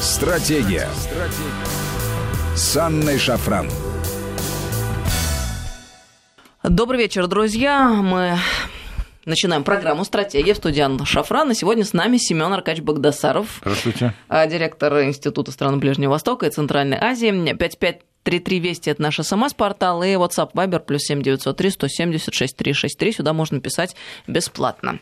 Стратегия. Стратегия. С Анной Шафран. Добрый вечер, друзья. Мы Начинаем программу «Стратегия» в студии Анна Шафран. И сегодня с нами Семен Аркадьевич Богдасаров. Здравствуйте. Директор Института стран Ближнего Востока и Центральной Азии. 5533 Вести – это наш смс-портал, и WhatsApp Viber плюс 7903 170 6363. Сюда можно писать бесплатно.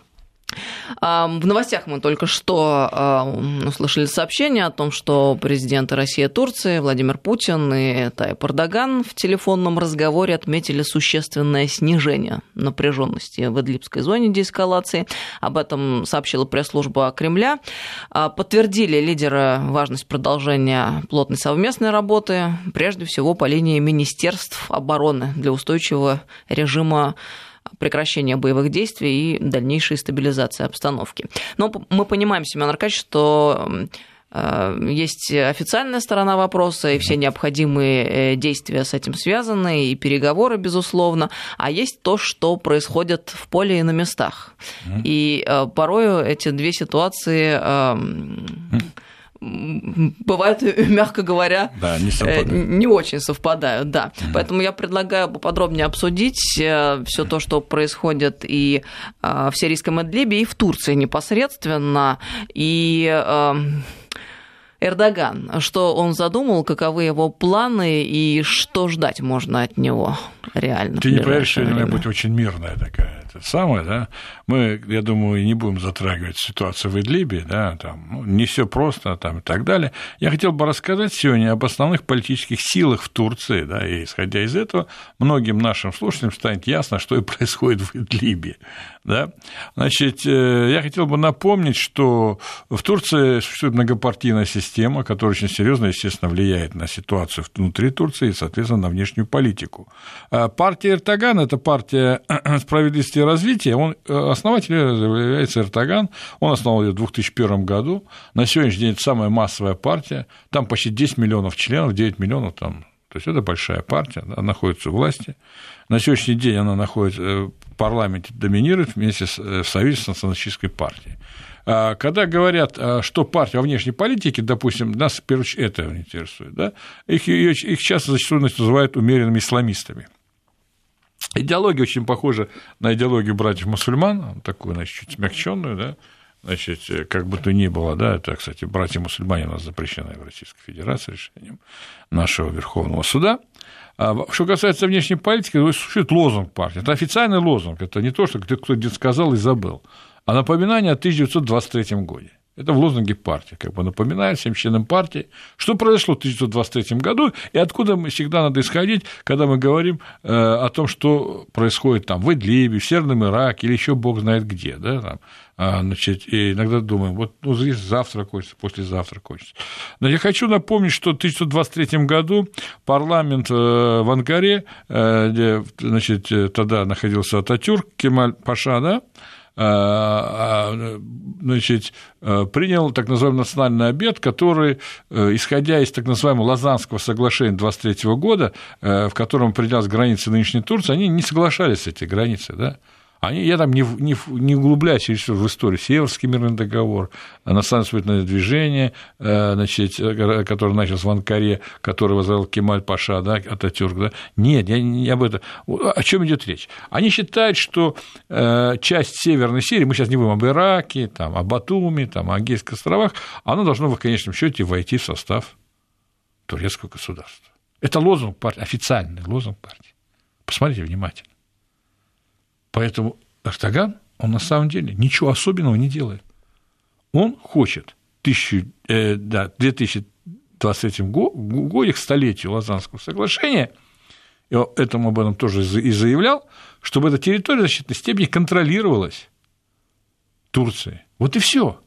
В новостях мы только что услышали сообщение о том, что президенты России и Турции Владимир Путин и Тайп Эрдоган в телефонном разговоре отметили существенное снижение напряженности в Идлибской зоне деэскалации. Об этом сообщила пресс-служба Кремля. А, подтвердили лидеры важность продолжения плотной совместной работы, прежде всего по линии Министерств обороны для устойчивого режима прекращения боевых действий и дальнейшей стабилизации обстановки. Но мы понимаем, Семен Аркадьевич, что э, есть официальная сторона вопроса, и все необходимые э, действия с этим связаны, и переговоры, безусловно, а есть то, что происходит в поле и на местах. И э, порою эти две ситуации бывают, мягко говоря, да, не, э, не очень совпадают, да. Угу. Поэтому я предлагаю поподробнее обсудить э, все то, что происходит и э, в сирийском Идлибе, и в Турции непосредственно, и Эрдоган, что он задумал, каковы его планы и что ждать можно от него реально. Ты не поверишь, что она будет очень мирная такая. Это самое, да. Мы, я думаю, не будем затрагивать ситуацию в Идлибе, да, там, ну, не все просто там, и так далее. Я хотел бы рассказать сегодня об основных политических силах в Турции, да, и исходя из этого, многим нашим слушателям станет ясно, что и происходит в Идлибе. Да? Значит, э, я хотел бы напомнить, что в Турции существует многопартийная система, которая очень серьезно, естественно, влияет на ситуацию внутри Турции и, соответственно, на внешнюю политику. А партия Эртоган – это партия справедливости и развития. Он, э, основатель является Эртоган. Он основал ее в 2001 году. На сегодняшний день это самая массовая партия. Там почти 10 миллионов членов, 9 миллионов там то есть это большая партия, она находится у власти. На сегодняшний день она находится э, в парламенте, доминирует вместе с э, Союзом националистической партией. А когда говорят, что партия во внешней политике, допустим, нас, в первую очередь, это интересует, да, их, их часто зачастую называют умеренными исламистами. Идеология очень похожа на идеологию братьев-мусульман, такую, значит, чуть смягченную, да, Значит, как бы то ни было, да, это, кстати, братья-мусульмане у нас запрещены в Российской Федерации решением нашего Верховного Суда. А что касается внешней политики, то существует лозунг партии. Это официальный лозунг, это не то, что кто-то сказал и забыл, а напоминание о 1923 годе. Это в лозунге партии, как бы напоминает всем членам партии, что произошло в 1923 году и откуда мы всегда надо исходить, когда мы говорим э, о том, что происходит там в Идлибе, в Северном Ираке или еще бог знает где. Да, там. А, значит, и иногда думаем, вот ну, здесь завтра кончится, послезавтра кончится. Но я хочу напомнить, что в 1923 году парламент э, в Анкаре, э, где значит, тогда находился Ататюрк, Кемаль Паша, да, значит, э, принял так называемый национальный обед, который, э, исходя из так называемого Лозаннского соглашения 23 года, э, в котором определялась граница нынешней Турции, они не соглашались с этой границей, да, они, я там не, не, не углубляюсь в историю, Северский мирный договор, национально-освободительное движение, э, значит, э, которое началось в Анкаре, который возглавил Кемаль Паша, да, Ататюрк, да. Нет, я не об этом. О чем идет речь? Они считают, что э, часть Северной Сирии, мы сейчас не будем об Ираке, там, о Батуми, там, о Гейских островах, она должна в конечном счете войти в состав турецкого государства. Это лозунг партии, официальный лозунг партии. Посмотрите внимательно. Поэтому Эрдоган, он на самом деле ничего особенного не делает. Он хочет тысячу, э, да, 2023 году, к столетию Лозаннского соглашения, и этому об этом тоже и заявлял, чтобы эта территория в значительной степени контролировалась Турцией. Вот и все.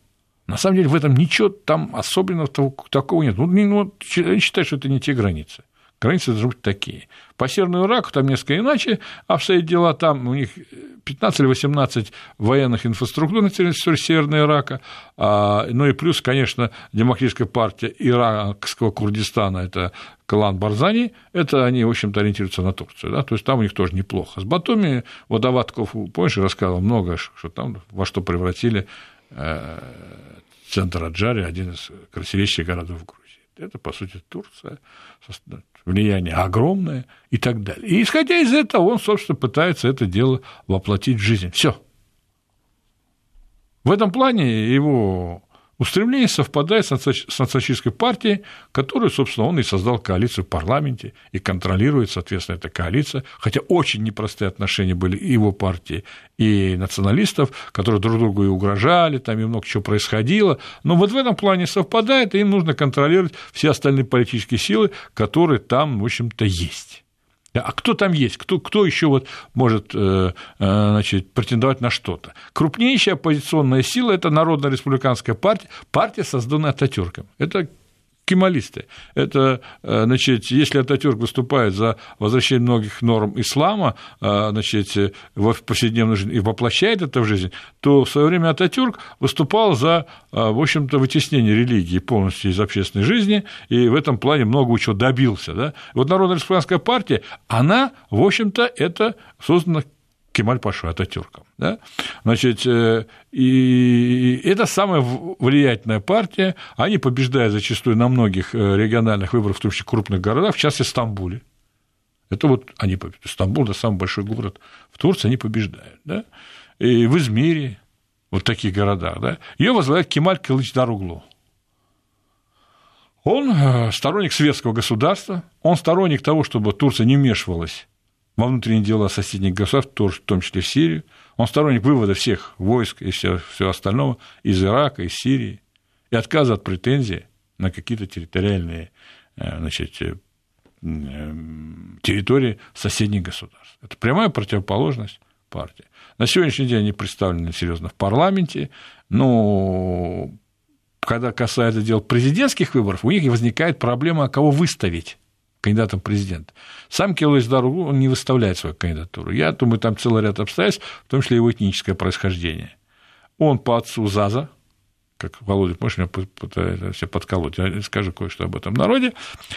На самом деле в этом ничего там особенного такого нет. Ну, ну, они считают, что это не те границы. Границы быть такие. По Северному Ираку там несколько иначе обстоят дела. Там у них 15 или 18 военных инфраструктур на территории Северного Ирака. А, ну и плюс, конечно, Демократическая партия иракского Курдистана – это клан Барзани, это они, в общем-то, ориентируются на Турцию, да, то есть там у них тоже неплохо. С Батуми, вот Аватков, помнишь, рассказывал много, что там во что превратили э, центр Аджари, один из красивейших городов Грузии. Это, по сути, Турция, влияние огромное и так далее. И исходя из этого, он, собственно, пытается это дело воплотить в жизнь. Все. В этом плане его устремление совпадает с нацистской партией, которую, собственно, он и создал коалицию в парламенте и контролирует, соответственно, эта коалиция, хотя очень непростые отношения были и его партии, и националистов, которые друг другу и угрожали, там и много чего происходило, но вот в этом плане совпадает, и им нужно контролировать все остальные политические силы, которые там, в общем-то, есть. А кто там есть? Кто, кто еще вот может э, э, значит, претендовать на что-то? Крупнейшая оппозиционная сила – это Народно-республиканская партия, партия, созданная Ататюрком. Это кемалисты. Это, э, значит, если Ататюрк выступает за возвращение многих норм ислама, э, значит, в повседневную жизнь и воплощает это в жизнь, то в свое время Ататюрк выступал за, э, в общем-то, вытеснение религии полностью из общественной жизни, и в этом плане много чего добился. Да? Вот Народная республиканская партия, она, в общем-то, это создана Кемаль Пашу Ататюрком. Да? Значит, э, и это самая влиятельная партия, они побеждают зачастую на многих э, региональных выборах, в том числе крупных городах, в частности, Стамбуле. Это вот они побеждают. Стамбул – это самый большой город в Турции, они побеждают. Да? И в Измире, вот таких городах. Да? Ее возглавляет Кемаль Кылыч Даруглу. Он э, сторонник светского государства, он сторонник того, чтобы Турция не вмешивалась во внутренние дела соседних государств, тоже, в том числе в Сирию. Он сторонник вывода всех войск и всего, остального из Ирака, из Сирии, и отказа от претензий на какие-то территориальные э, значит, э, территории соседних государств. Это прямая противоположность партии. На сегодняшний день они представлены серьезно в парламенте, но когда касается дел президентских выборов, у них возникает проблема, кого выставить кандидатом в президент. Сам Килойс Даругу, он не выставляет свою кандидатуру. Я думаю, там целый ряд обстоятельств, в том числе его этническое происхождение. Он по отцу Заза, как Володя, можешь меня все подколоть, я скажу кое-что об этом народе,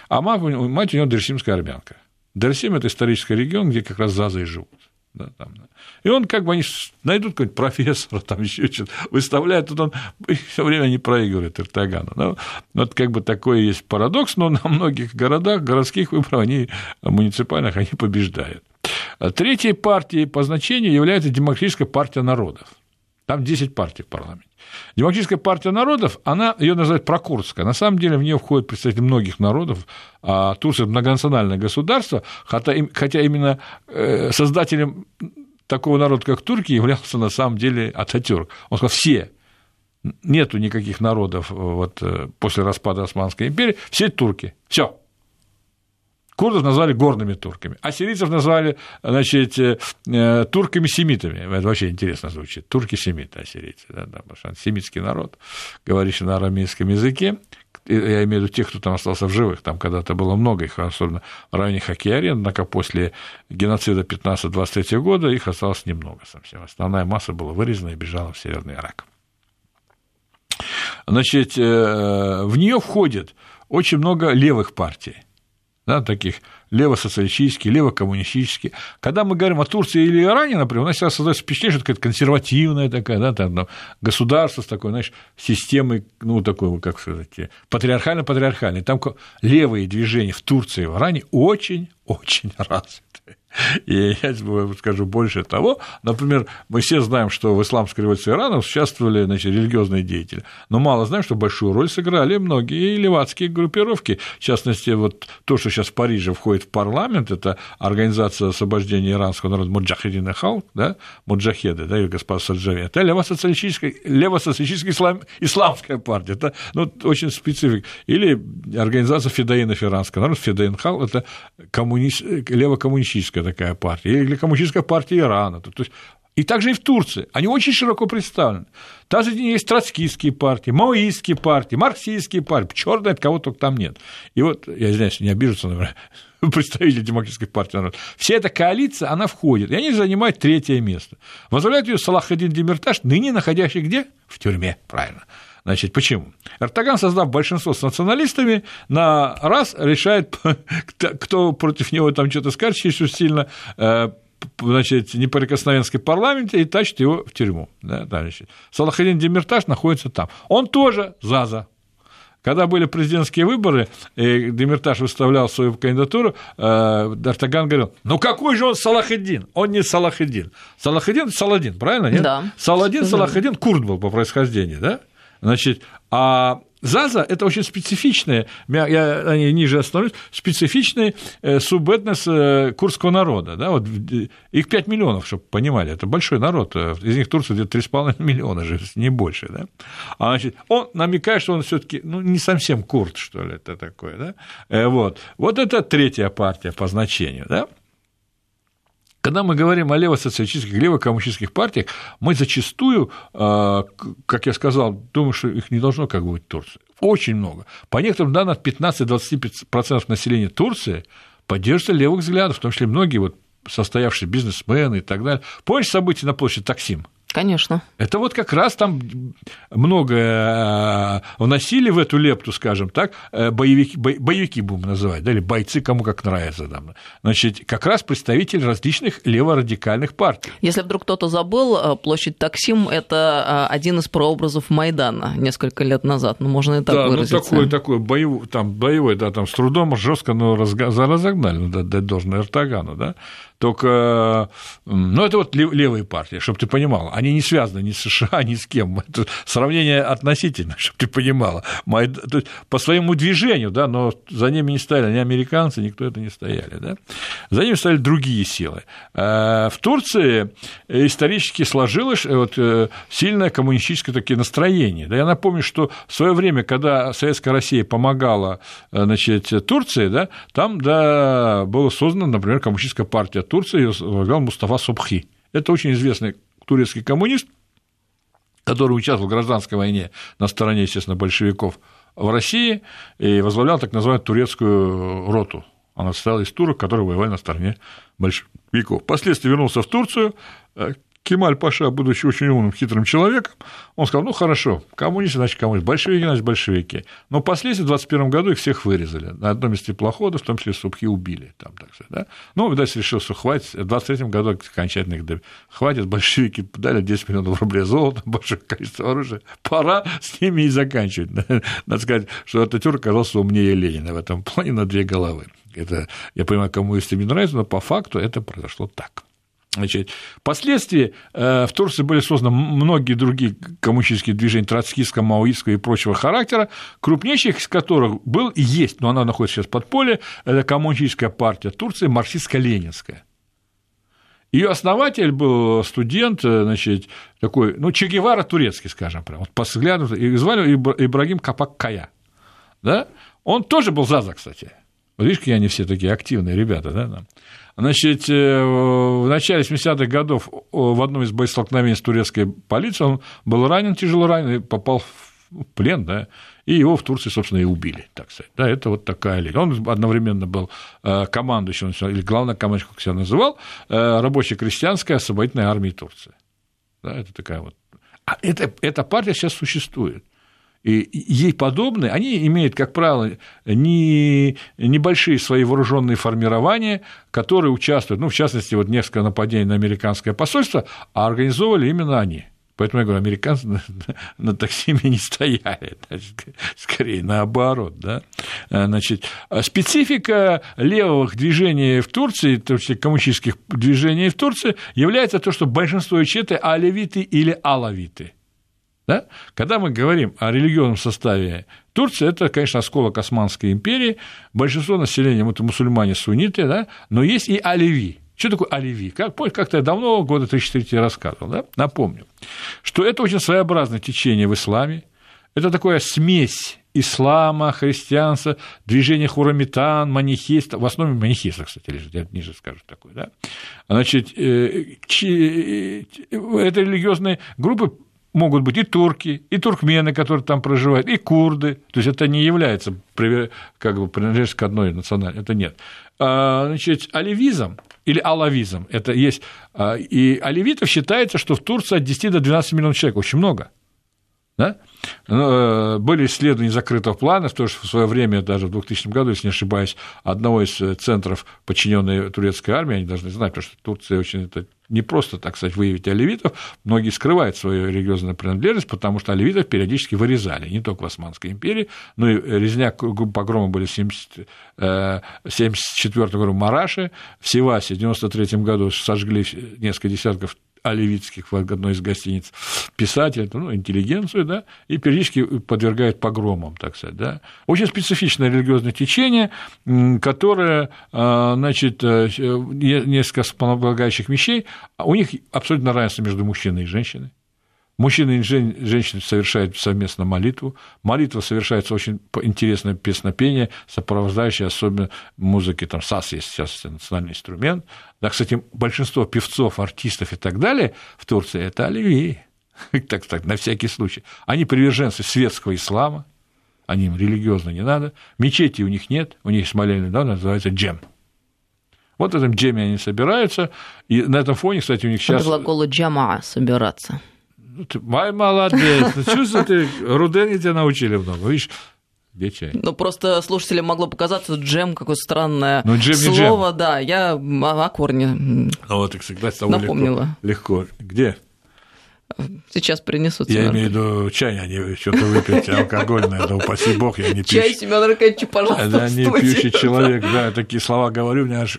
а мать, мать у него Дерсимская армянка. Дерсим – это исторический регион, где как раз Зазы и живут. Да, там, да. И он как бы они найдут какой-нибудь профессора, там еще что-то выставляет, тут он все время не проигрывает Эрдогану. Да. Вот как бы такой есть парадокс, но на многих городах, городских выборах, они, муниципальных, они побеждают. А третьей партией по значению является Демократическая партия народов. Там 10 партий в парламенте. Демократическая партия народов, она ее называют прокурдская. На самом деле в нее входят представители многих народов, а Турция многонациональное государство, хотя, хотя именно э, создателем такого народа, как турки, являлся на самом деле Ататюрк. Он сказал, все, нету никаких народов вот, э, после распада Османской империи, все турки, все. Курдов назвали горными турками, а сирийцев назвали значит, э, турками-семитами. Это вообще интересно звучит. Турки-семиты, а сирийцы. Да, да, потому что семитский народ, говорящий на арамейском языке, я имею в виду тех, кто там остался в живых, там когда-то было много их, особенно в районе Хакиарен, однако после геноцида 15-23 года их осталось немного совсем. Основная масса была вырезана и бежала в Северный Ирак. Значит, э, в нее входит очень много левых партий да, таких левосоциалистических, левокоммунистических. Когда мы говорим о Турции или Иране, например, у нас сейчас создается впечатление, что какая-то консервативная такая, да, там, государство с такой, знаешь, системой, ну, такой, как сказать, патриархально-патриархальной. Там левые движения в Турции и в Иране очень-очень развиты. И я скажу больше того, например, мы все знаем, что в исламской революции Ирана участвовали значит, религиозные деятели, но мало знаем, что большую роль сыграли многие левацкие группировки. В частности, вот то, что сейчас в Париже входит в парламент, это Организация освобождения иранского народа Муджахедин Халк, да, Муджахеды, да, и господа Саджави, это левосоциалистическая, левосоциалистическая ислам, исламская партия, это ну, очень специфик. Или Организация Федоинов иранского народа, Федоин Хал, это коммунист, левокоммунистическая такая партия, или коммунистическая партия Ирана. То есть и также и в Турции. Они очень широко представлены. Также есть троцкистские партии, маоистские партии, марксистские партии. Черт знает, кого только там нет. И вот, я извиняюсь, не обижутся, наверное, представители Демократической партии народа. Вся эта коалиция, она входит, и они занимают третье место. Возглавляет ее Салахадин Демирташ, ныне находящий где? В тюрьме, правильно. Значит, почему? Эрдоган, создав большинство с националистами, на раз решает, кто против него там что-то скажет, если сильно э, значит, неприкосновенский парламенте и тащат его в тюрьму. Да, значит. Салахадин Демиртаж находится там. Он тоже ЗАЗа, когда были президентские выборы, и Демиртаж выставлял свою кандидатуру, э, Д'Артаган говорил, ну какой же он Салахидин? Он не Салахидин. Салахидин – Саладин, правильно? Нет? Да. Саладин, Салахидин – курд был по происхождению, да? Значит, а Заза – это очень специфичная, я ниже остановлюсь, специфичный э, субэтнос э, курдского народа. Да? Вот их 5 миллионов, чтобы понимали, это большой народ, э, из них Турция где-то 3,5 миллиона же, не больше. Да? А, значит, он намекает, что он все таки ну, не совсем курд, что ли, это такое. Да? Вот. вот это третья партия по значению. Да? Когда мы говорим о левосоциалистических, левокоммунистических партиях, мы зачастую, а, как я сказал, думаю, что их не должно как бы быть в Турции. Очень много. По некоторым данным, 15-25% населения Турции поддерживают левых взглядов, в том числе многие вот состоявшие бизнесмены и так далее. Помнишь события на площади Таксим? Конечно. Это вот как раз там многое э, вносили в эту лепту, скажем так, э, боевики, боевики будем называть, да, или бойцы, кому как нравится. Там. Значит, как раз представители различных леворадикальных партий. Если вдруг кто-то забыл, э, площадь Таксим – это один из прообразов Майдана несколько лет назад, ну, можно и так да, выразиться. ну, такой, такой боевой, там, боевой, да, там с трудом, жестко, но разогнали, надо дать должное Эртогану, да, только, ну, это вот левые партии, чтобы ты понимала, они не связаны ни с США, ни с кем. Это сравнение относительно, чтобы ты понимала. По своему движению, да, но за ними не стояли ни американцы, никто это не стояли. Да? За ними стояли другие силы. Э, в Турции исторически сложилось э, вот, э, сильное коммунистическое такие настроение. Да, я напомню, что в свое время, когда Советская Россия помогала значит, Турции, да, там да, была создана, например, коммунистическая партия Турции, ее возглавлял Мустафа Субхи. Это очень известный турецкий коммунист, который участвовал в гражданской войне на стороне, естественно, большевиков в России и возглавлял так называемую турецкую роту. Она состояла из турок, которые воевали на стороне большевиков. Впоследствии вернулся в Турцию, э, Кемаль Паша, будучи очень умным, хитрым человеком, он сказал, ну хорошо, коммунисты, значит коммунисты, большевики, значит большевики. Но впоследствии в 21 году их всех вырезали. На одном из теплоходов, в том числе Субхи, убили. Там, так сказать, да? Ну, видать, решил, что хватит, в 23 году окончательно их хватит, большевики дали 10 миллионов рублей золота, большое количество оружия, пора с ними и заканчивать. Надо сказать, что Ататюрк оказался умнее Ленина в этом плане на две головы. Это, я понимаю, кому если не нравится, но по факту это произошло так. Значит, впоследствии э, в Турции были созданы многие другие коммунистические движения троцкистского, маоистского и прочего характера, крупнейших из которых был и есть, но она находится сейчас под поле, это коммунистическая партия Турции, марксистско-ленинская. Ее основатель был студент, э, значит, такой, ну, Че Гевара турецкий, скажем прям, вот по взгляду, и звали Ибрагим Капак Кая, да? Он тоже был ЗАЗа, кстати. Вот видишь, какие они все такие активные ребята, да? Значит, э, в начале 70-х годов в одном из боестолкновений с турецкой полицией он был ранен, тяжело ранен, и попал в плен, да, и его в Турции, собственно, и убили, так сказать. Да, это вот такая линия. Он одновременно был э, командующим, или главнокомандующим, как себя называл, э, рабоче-крестьянской освободительной армии Турции. Да, это такая вот. А это, эта партия сейчас существует. И ей подобные, они имеют, как правило, не, небольшие свои вооруженные формирования, которые участвуют, ну, в частности, вот несколько нападений на американское посольство, а организовывали именно они. Поэтому я говорю, американцы на, на таксиме не стояли, значит, скорее наоборот. Да? Значит, специфика левых движений в Турции, то есть коммунистических движений в Турции, является то, что большинство это алевиты или алавиты – да? Когда мы говорим о религиозном составе Турции, это, конечно, осколок Османской империи, большинство населения это мусульмане сунниты, да? но есть и оливи. Что такое оливи? Как, как-то я давно, года 3-4 рассказывал, да? напомню, что это очень своеобразное течение в исламе, это такая смесь ислама, христианства, движения хурамитан, манихистов, в основном манихистов, кстати, лежит, я ниже скажу такое, да. Значит, э, э, это религиозные группы могут быть и турки, и туркмены, которые там проживают, и курды. То есть это не является как бы принадлежность к одной национальности. Это нет. А, значит, оливизм или алавизм, это есть, а, и оливитов считается, что в Турции от 10 до 12 миллионов человек, очень много. Да? Ну, э, были исследования закрытого плана, в то же в свое время, даже в 2000 году, если не ошибаюсь, одного из э, центров, подчиненной турецкой армии, они должны знать, потому что Турция очень это не просто, так сказать, выявить оливитов, многие скрывают свою религиозную принадлежность, потому что оливитов периодически вырезали, не только в Османской империи, но и резня погрома были в 1974 году в Мараше, в Севасе в 1993 году сожгли несколько десятков оливитских в одной из гостиниц писателей, ну, интеллигенцию, да, и периодически подвергают погромам, так сказать, да. Очень специфичное религиозное течение, которое, а, значит, э, несколько основополагающих вещей, а у них абсолютно равенство между мужчиной и женщиной. Мужчины и женщины совершают совместно молитву. Молитва совершается очень интересное песнопение, сопровождающее особенно музыки. Там САС есть сейчас национальный инструмент. Да, кстати, большинство певцов, артистов и так далее в Турции – это оливии. Так, так, на всякий случай. Они приверженцы светского ислама, они им религиозно не надо. Мечети у них нет, у них есть молельный да, называется джем. Вот в этом джеме они собираются, и на этом фоне, кстати, у них сейчас... От глагола «джама» – собираться. Ну, ты, май, молодец. Ну, чувствую, ты Рудени тебя научили много. Видишь, где чай? Ну, просто слушателям могло показаться джем какое странное ну, джем слово. Джем. Да, я о корне ну, вот, так всегда с тобой напомнила. Легко. легко. Где? Сейчас принесут. Я имею в виду чай, а не что-то выпить алкогольное, да упаси бог, я не пью. Чай, Семен Аркадьевич, пожалуйста, Да, не пьющий человек, да, такие слова говорю, мне аж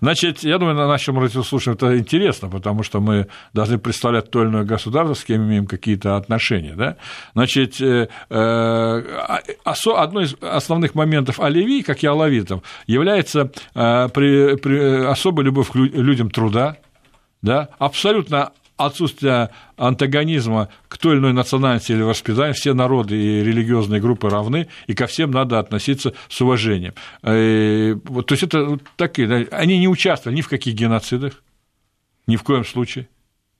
Значит, я думаю, на нашем радиослушании это интересно, потому что мы должны представлять то или иное государство, с кем имеем какие-то отношения, да. Значит, э, э, а, одно из основных моментов оливий, как и алавитов, является э, особая любовь к людям труда, да, абсолютно отсутствие антагонизма к той или иной национальности или воспитанию, все народы и религиозные группы равны, и ко всем надо относиться с уважением. Э, то есть это такие, они не участвовали ни в каких геноцидах, ни в коем случае.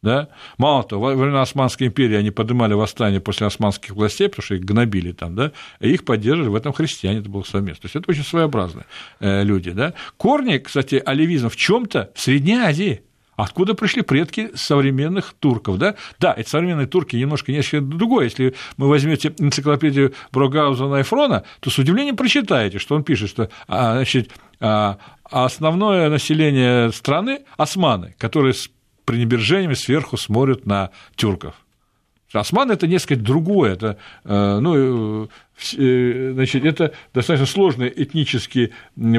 Да? Мало того, во время Османской империи они поднимали восстание после османских властей, потому что их гнобили там, да, и их поддерживали в этом христиане, это было совместно. То есть это очень своеобразные э, люди. Да? Корни, кстати, оливизм в чем то в Средней Азии – Откуда пришли предки современных турков? Да, да эти современные турки немножко несколько другое. Если вы возьмете энциклопедию Брогаузена и Фрона, то с удивлением прочитаете, что он пишет, что а, значит, а, основное население страны – османы, которые с пренебрежением сверху смотрят на тюрков. Османы – это несколько другое, это, э, ну, э, значит, это достаточно сложный этнический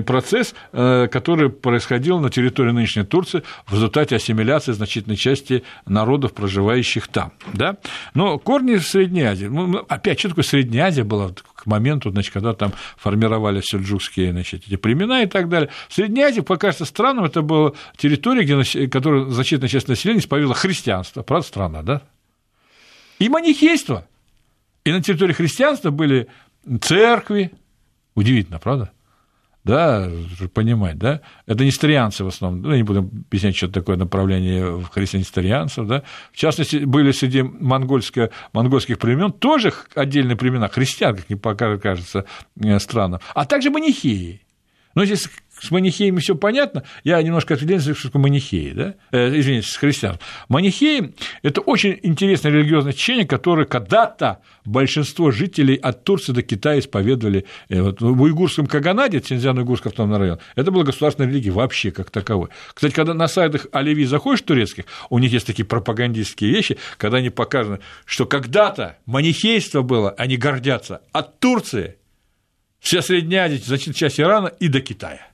процесс, э, который происходил на территории нынешней Турции в результате ассимиляции значительной части народов, проживающих там. Да? Но корни Средней Азии, ну, опять, что такое Средняя Азия была к моменту, значит, когда там формировались сельджукские значит, эти племена и так далее. Средняя Азия, покажется странным, это была территория, где, которая значительная часть населения исповедовала христианство. Правда, страна, да? И манихейство. И на территории христианства были церкви. Удивительно, правда? Да, понимать, да? Это нестарианцы в основном, ну, не будем объяснять, что такое направление в христианистарианцев, да? В частности, были среди монгольско, монгольских племен тоже отдельные племена христиан, как не покажется э, странно, а также манихеи. Но здесь с манихеями все понятно. Я немножко отвлекаюсь, что такое манихеи, да? Э, извините, с христиан. Манихеи – это очень интересное религиозное течение, которое когда-то большинство жителей от Турции до Китая исповедовали. Э, вот в уйгурском Каганаде, Цинзян-Уйгурский автономный район, это была государственная религия вообще как таковой. Кстати, когда на сайтах Оливии заходишь турецких, у них есть такие пропагандистские вещи, когда они показаны, что когда-то манихейство было, они гордятся от Турции, вся Средняя Азия, значительная часть Ирана и до Китая.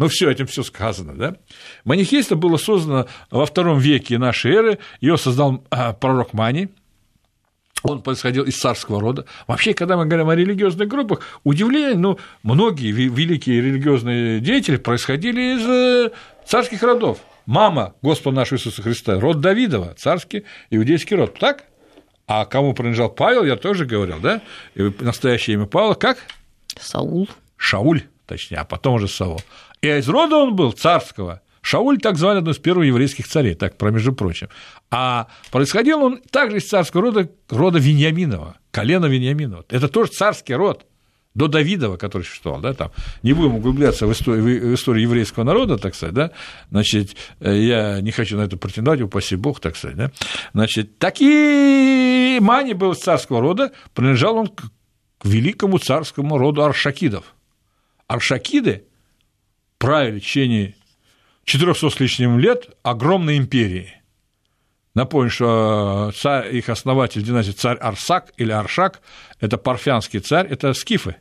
Ну, все, этим все сказано, да? Манихейство было создано во втором веке нашей эры, ее создал а, пророк Мани, он происходил из царского рода. Вообще, когда мы говорим о религиозных группах, удивление, ну, многие великие религиозные деятели происходили из э, царских родов. Мама Господа нашего Иисуса Христа, род Давидова, царский иудейский род, так? А кому принадлежал Павел, я тоже говорил, да? И настоящее имя Павла как? Саул. Шауль, точнее, а потом уже Саул. И из рода он был царского. Шауль так звали одного из первых еврейских царей, так, про между прочим. А происходил он также из царского рода, рода Вениаминова, колена Вениаминова. Это тоже царский род. до Давидова, который существовал, да, там, не будем углубляться в историю, в историю еврейского народа, так сказать, да, значит, э, я не хочу на это претендовать, упаси Бог, так сказать, да, значит, такие Мани был царского рода, принадлежал он к великому царскому роду Аршакидов. Аршакиды правили в течение 400 с лишним лет огромной империи. Напомню, что царь, их основатель династии царь Арсак или Аршак – это парфянский царь, это скифы,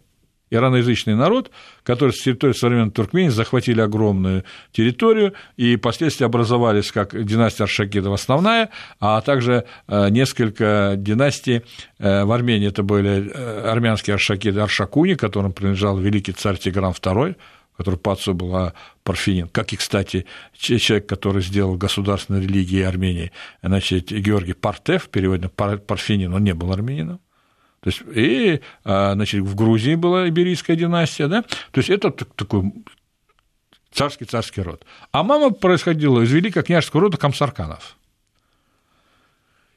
ираноязычный народ, который с территории современной Туркмении захватили огромную территорию и впоследствии образовались как династия Аршакидов основная, а также э, несколько династий э, в Армении. Это были э, армянские Аршакиды Аршакуни, которым принадлежал великий царь Тигран II, который по отцу был Парфинин, как и, кстати, человек, который сделал государственной религией Армении, значит, Георгий Партев, переводно Парфинин, он не был армянином, то есть, и, а, значит, в Грузии была иберийская династия, да, то есть это такой царский-царский род. А мама происходила из великокняжеского рода комсарканов –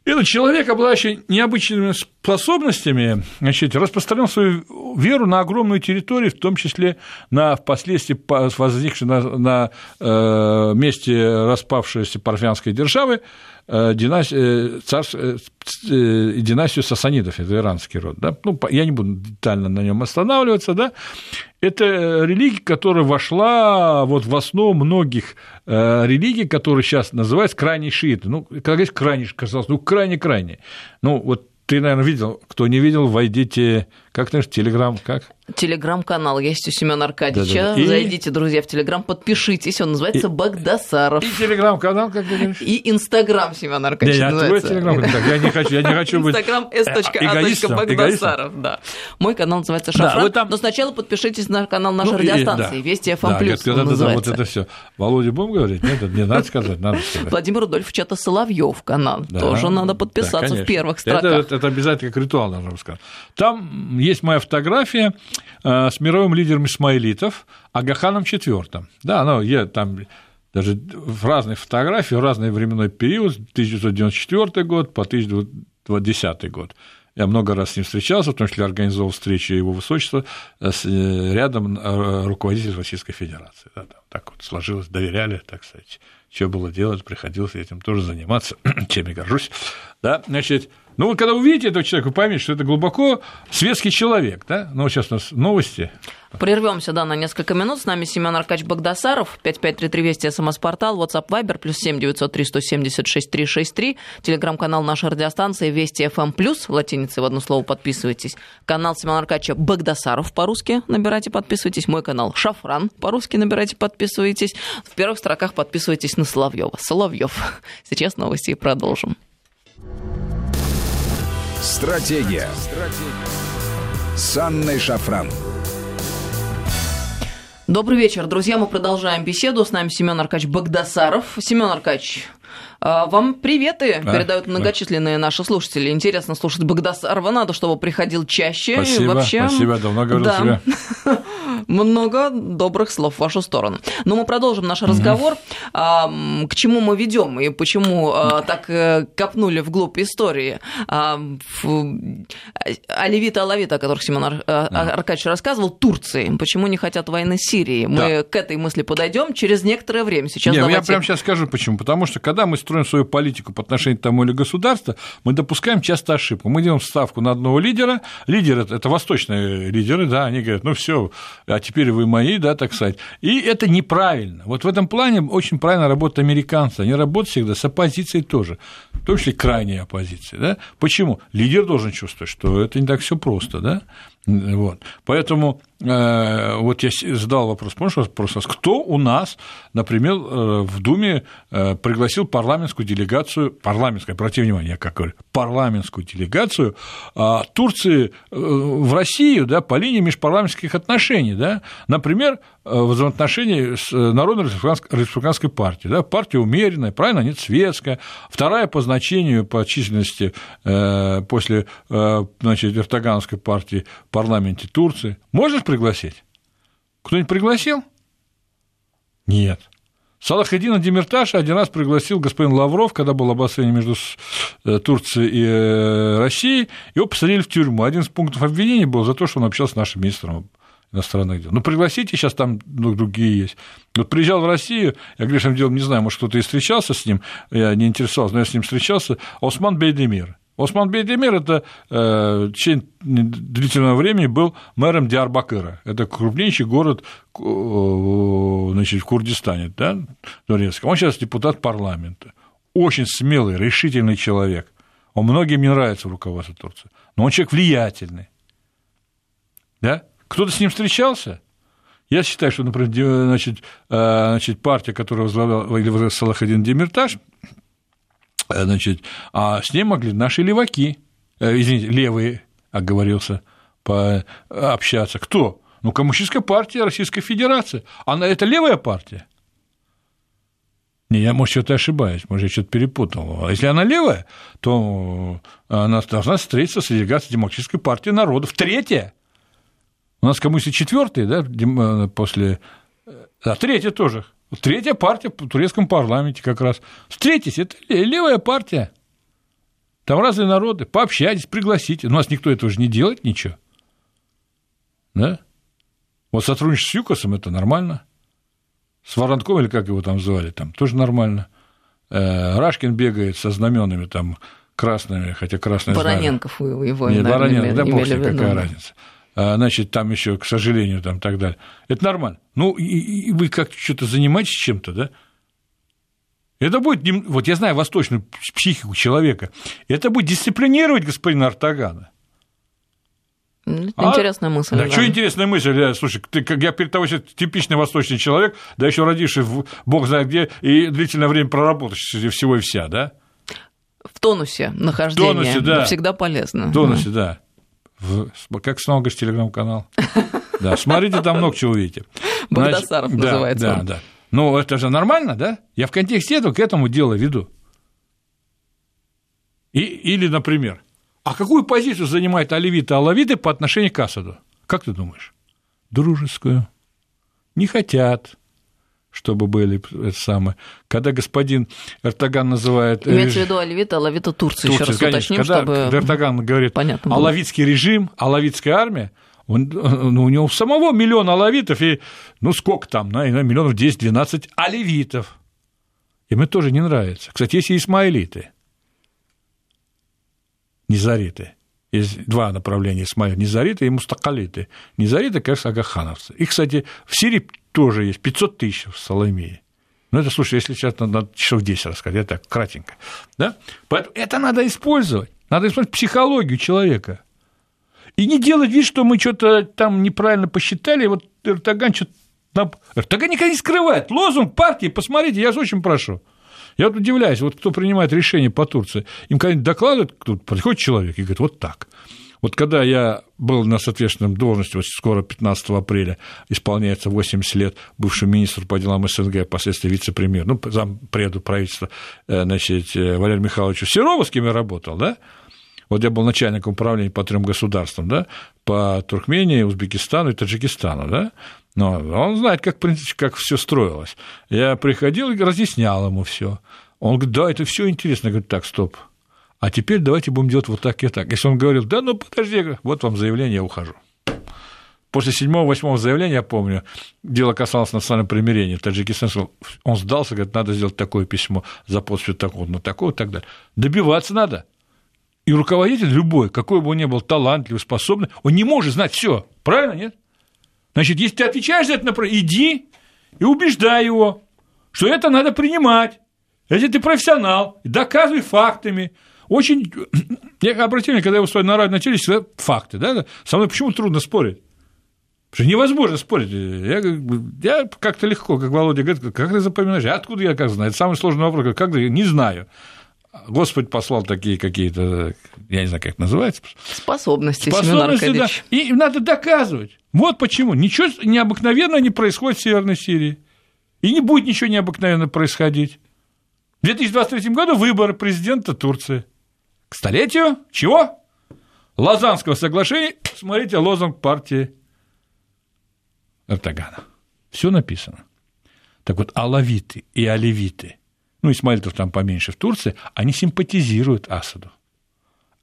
этот человек, обладающий необычными способностями, значит, распространил свою веру на огромную территорию, в том числе на впоследствии возникшей на, на э, месте распавшейся парфянской державы э, династию, э, царств, династию сасанидов, это иранский род. Да? Ну, я не буду детально на нем останавливаться, да? это религия, которая вошла вот в основу многих религий, которые сейчас называются крайние шииты. Ну, когда говоришь крайне, казалось, ну, крайне-крайне. Ну, вот ты, наверное, видел, кто не видел, войдите, как ты Телеграм, как? Телеграм-канал есть у Семена Аркадьевича. Да, да, да. И... Зайдите, друзья, в Телеграм, подпишитесь. Он называется и... Багдасаров. И Телеграм-канал, как ты говоришь? И Инстаграм Семена Аркадьевича не, называется. Телеграм, я не хочу, я не хочу быть Инстаграм s.a.багдасаров, да. Мой канал называется Шафран. Там... Но сначала подпишитесь на канал нашей ну, радиостанции. Вести когда, да, да, вот это все. Володя, будем говорить? Нет, не надо сказать, надо сказать. Владимир Рудольфович, это Соловьев канал. Тоже надо подписаться в первых строках. Это, обязательно как ритуал, должен сказать. Там есть моя фотография э, с мировым лидером исмаилитов Агаханом IV. Да, ну, я там даже в разные фотографии, в разный временной период, 1994 год по 1910 год. Я много раз с ним встречался, в том числе организовал встречу его высочества с э, рядом э, руководитель Российской Федерации. Да, там, так вот сложилось, доверяли, так сказать, что было делать, приходилось этим тоже заниматься, чем я горжусь. Да, значит, ну вот когда увидите этого человека, вы поймете, что это глубоко светский человек, да? Ну, сейчас у нас новости. Прервемся, да, на несколько минут. С нами Семен Аркач Багдасаров, 5533 Вести, СМС-портал, WhatsApp Viber, плюс 7 903 176 363, телеграм-канал нашей радиостанции Вести FM+, плюс, латиницей в одно слово подписывайтесь. Канал Семена Аркача Багдасаров по-русски набирайте, подписывайтесь. Мой канал Шафран по-русски набирайте, подписывайтесь. В первых строках подписывайтесь на Соловьева. Соловьев. Сейчас новости и продолжим. Стратегия. Стратегия. С Анной Шафран. Добрый вечер, друзья. Мы продолжаем беседу. С нами Семен Аркач Багдасаров. Семен Аркач, вам приветы а, передают многочисленные да. наши слушатели. Интересно слушать Багдасарова. Надо, чтобы приходил чаще. Спасибо, вообще... спасибо. Давно говорил да. тебе. Много добрых слов в вашу сторону. Но мы продолжим наш разговор. Угу. К чему мы ведем и почему а, так э, копнули вглубь истории. Оливита Алавита, о которых Семен Ар... да. Аркадьевич рассказывал, Турции. Почему не хотят войны с Сирией? Мы да. к этой мысли подойдем через некоторое время. Сейчас Не, давайте... Я прямо сейчас скажу почему. Потому что когда мы строим строим свою политику по отношению к тому или государству, мы допускаем часто ошибку. Мы делаем ставку на одного лидера, лидер это, это восточные лидеры, да, они говорят, ну все, а теперь вы мои, да, так сказать. И это неправильно. Вот в этом плане очень правильно работают американцы. Они работают всегда с оппозицией тоже, в том числе крайней оппозиции. Да? Почему? Лидер должен чувствовать, что это не так все просто, да? Вот. Поэтому вот я задал вопрос, можешь вопрос, кто у нас, например, э, в Думе э, пригласил парламентскую делегацию, парламентскую, обрати внимание, я как говорю, парламентскую делегацию а, Турции в Россию, да, по линии межпарламентских отношений, да, например, в взаимоотношении с Народной республиканской партией, да, партия умеренная, правильно, нет, светская, вторая по значению, по численности после, значит, Эрдоганской партии парламенте Турции. Можешь пригласить? Кто-нибудь пригласил? Нет. Салахедина Демирташа один раз пригласил господин Лавров, когда было обострение между э, Турцией и э, Россией, его посадили в тюрьму. Один из пунктов обвинения был за то, что он общался с нашим министром иностранных дел. Ну, пригласите, сейчас там другие есть. Вот приезжал в Россию, я грешным делом не знаю, может, кто-то и встречался с ним, я не интересовался, но я с ним встречался, Осман Бейдемир. Осман Бейдемир – это э, в течение длительного времени был мэром Диарбакыра. Это крупнейший город э, значит, в Курдистане, да, турецком. Он сейчас депутат парламента. Очень смелый, решительный человек. Он многим не нравится в руководстве Турции. Но он человек влиятельный. Да? Кто-то с ним встречался? Я считаю, что, например, значит, э, значит, партия, которую возглавлял Салахадин Демиртаж, Э, значит, а с ней могли наши леваки, э, извините, левые, оговорился, пообщаться. Кто? Ну, Коммунистическая партия Российской Федерации. Она это левая партия? Не, я, может, что-то ошибаюсь, может, я что-то перепутал. Если она левая, то она должна встретиться с делегацией Демократической партии народов. Третья. У нас коммунисты четвертые, да, э, после... А третья тоже. Третья партия в турецком парламенте как раз. Встретитесь, это левая партия. Там разные народы. Пообщайтесь, пригласите. У нас никто этого же не делает, ничего. Да? Вот сотрудничество с ЮКОСом – это нормально. С Воронком, или как его там звали, там тоже нормально. Э, Рашкин бегает со знаменами там красными, хотя красные Вороненков его, Нет, Вороненков, да бог какая разница. А, значит, там еще, к сожалению, там так далее. Это нормально. Ну, и, и вы как что-то занимаетесь чем-то, да? Это будет, вот я знаю восточную психику человека, это будет дисциплинировать господина Артагана. Это а? интересная мысль. Да, да. что интересная мысль? Я, слушай, ты, как я перед тобой типичный восточный человек, да еще родивший в бог знает где, и длительное время проработавший всего и вся, да? В тонусе нахождение. В тонусе, да. Всегда полезно. В тонусе, да. В, как снова говоришь, телеграм-канал. Да, смотрите, там много чего увидите. Багдасаров называется Да, да. Ну, это же нормально, да? Я в контексте этого к этому дело веду. И, или, например, а какую позицию занимают оливиты и алавиты по отношению к Асаду? Как ты думаешь? Дружескую. Не хотят чтобы были это самое. Когда господин Эртоган называет... Имеется в виду Алевита, Алавита Турции, Турция, еще раз конечно, уточним, когда, чтобы когда Эртоган говорит понятно алавитский режим, алавитская армия, он, ну, у него самого миллион алавитов, и ну сколько там, на, миллионов 10-12 алевитов. Им это тоже не нравится. Кстати, есть и исмаилиты, низариты. Есть два направления Исмаил, низариты и мустакалиты. Низариты, конечно, агахановцы. И, кстати, в Сирии тоже есть 500 тысяч в Соломее. Ну, это, слушай, если сейчас надо часов 10 рассказать, я так кратенько. Да? Поэтому это надо использовать. Надо использовать психологию человека. И не делать вид, что мы что-то там неправильно посчитали, вот Эрдоган что-то... Эрдоган никогда не скрывает. Лозунг партии, посмотрите, я вас очень прошу. Я вот удивляюсь, вот кто принимает решение по Турции, им когда-нибудь докладывают, тут приходит человек и говорит, вот так. Вот когда я был на соответственном должности, вот скоро 15 апреля исполняется 80 лет бывший министр по делам СНГ, впоследствии вице-премьер, ну, зампреду правительства, э, значит, э, Валерий Михайлович Серова, с кем я работал, да, вот я был начальником управления по трем государствам, да, по Туркмении, Узбекистану и Таджикистану, да, но он знает, как, как все строилось. Я приходил и разъяснял ему все. Он говорит, да, это все интересно. Я говорю, так, стоп, а теперь давайте будем делать вот так и так. Если он говорил, да, ну подожди, вот вам заявление, я ухожу. После седьмого-восьмого заявления, я помню, дело касалось национального примирения. Таджикистан сказал, он сдался, говорит, надо сделать такое письмо за подписью такого, на такого и так далее. Добиваться надо. И руководитель любой, какой бы он ни был талантливый, способный, он не может знать все. Правильно, нет? Значит, если ты отвечаешь за это, например, иди и убеждай его, что это надо принимать. Если ты профессионал, доказывай фактами, очень... Я обратил когда я выступаю на радио, на теле, всегда факты, да? Со мной почему трудно спорить? Потому что невозможно спорить. Я, я как-то легко, как Володя говорит, как ты запоминаешь? Откуда я как знаю? Это самый сложный вопрос. Как ты? Не знаю. Господь послал такие какие-то, я не знаю, как это называется. Способности, Способности, да. И надо доказывать. Вот почему. Ничего необыкновенного не происходит в Северной Сирии. И не будет ничего необыкновенного происходить. В 2023 году выборы президента Турции к столетию чего? Лозанского соглашения. Смотрите, лозунг партии Эрдогана. Все написано. Так вот, алавиты и оливиты, ну, исмаилитов там поменьше в Турции, они симпатизируют Асаду.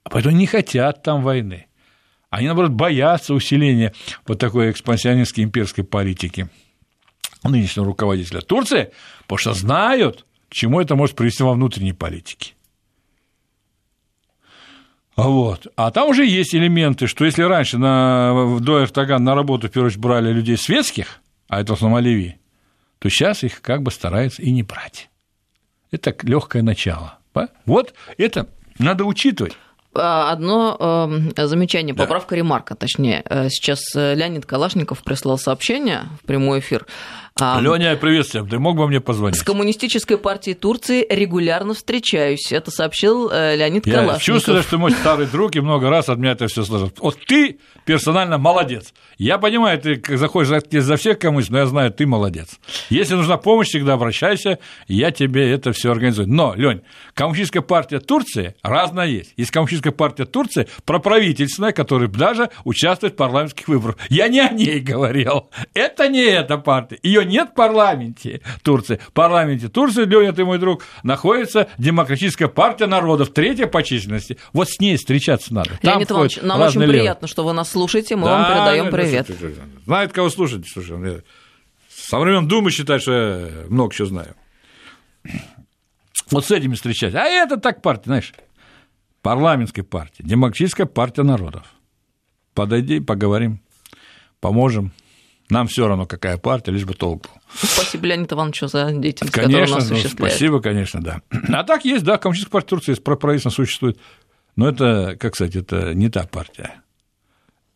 А поэтому не хотят там войны. Они, наоборот, боятся усиления вот такой экспансионистской имперской политики нынешнего руководителя Турции, потому что знают, к чему это может привести во внутренней политике. Вот. А там уже есть элементы, что если раньше на, до Эртогана на работу, в первую очередь, брали людей светских, а это в основном Оливии, то сейчас их как бы стараются и не брать. Это легкое начало. Вот это надо учитывать. А, одно э, замечание, поправка да. ремарка, точнее. Э, сейчас э, Леонид Калашников прислал сообщение в прямой эфир Леня, приветствую. Ты мог бы мне позвонить? С Коммунистической партией Турции регулярно встречаюсь. Это сообщил э, Леонид Я Калашников. чувствую, что мой старый друг и много раз от меня это все слышал. Вот ты персонально молодец. Я понимаю, ты заходишь за всех коммунистов, но я знаю, ты молодец. Если нужна помощь, всегда обращайся, я тебе это все организую. Но, Лень, Коммунистическая партия Турции разная есть. Есть Коммунистическая партия Турции проправительственная, которая даже участвует в парламентских выборах. Я не о ней говорил. Это не эта партия. Ее нет в парламенте Турции. В парламенте Турции, Леня, ты мой друг, находится Демократическая партия народов, третья по численности. Вот с ней встречаться надо. Леонид Иванович, нам очень левые. приятно, что вы нас слушаете, мы да, вам передаем привет. Знает, кого слушать, слушай. Со времен Думы считаю, что я много чего знаю. Вот с этими встречать. А это так партия, знаешь, парламентская партия, демократическая партия народов. Подойди, поговорим, поможем. Нам все равно, какая партия, лишь бы толк был. Спасибо, Леонид Иванович, за деятельность, конечно, которую он ну, Спасибо, конечно, да. А так есть, да, Коммунистическая партия Турции проправительство существует. Но это, как сказать, это не та партия.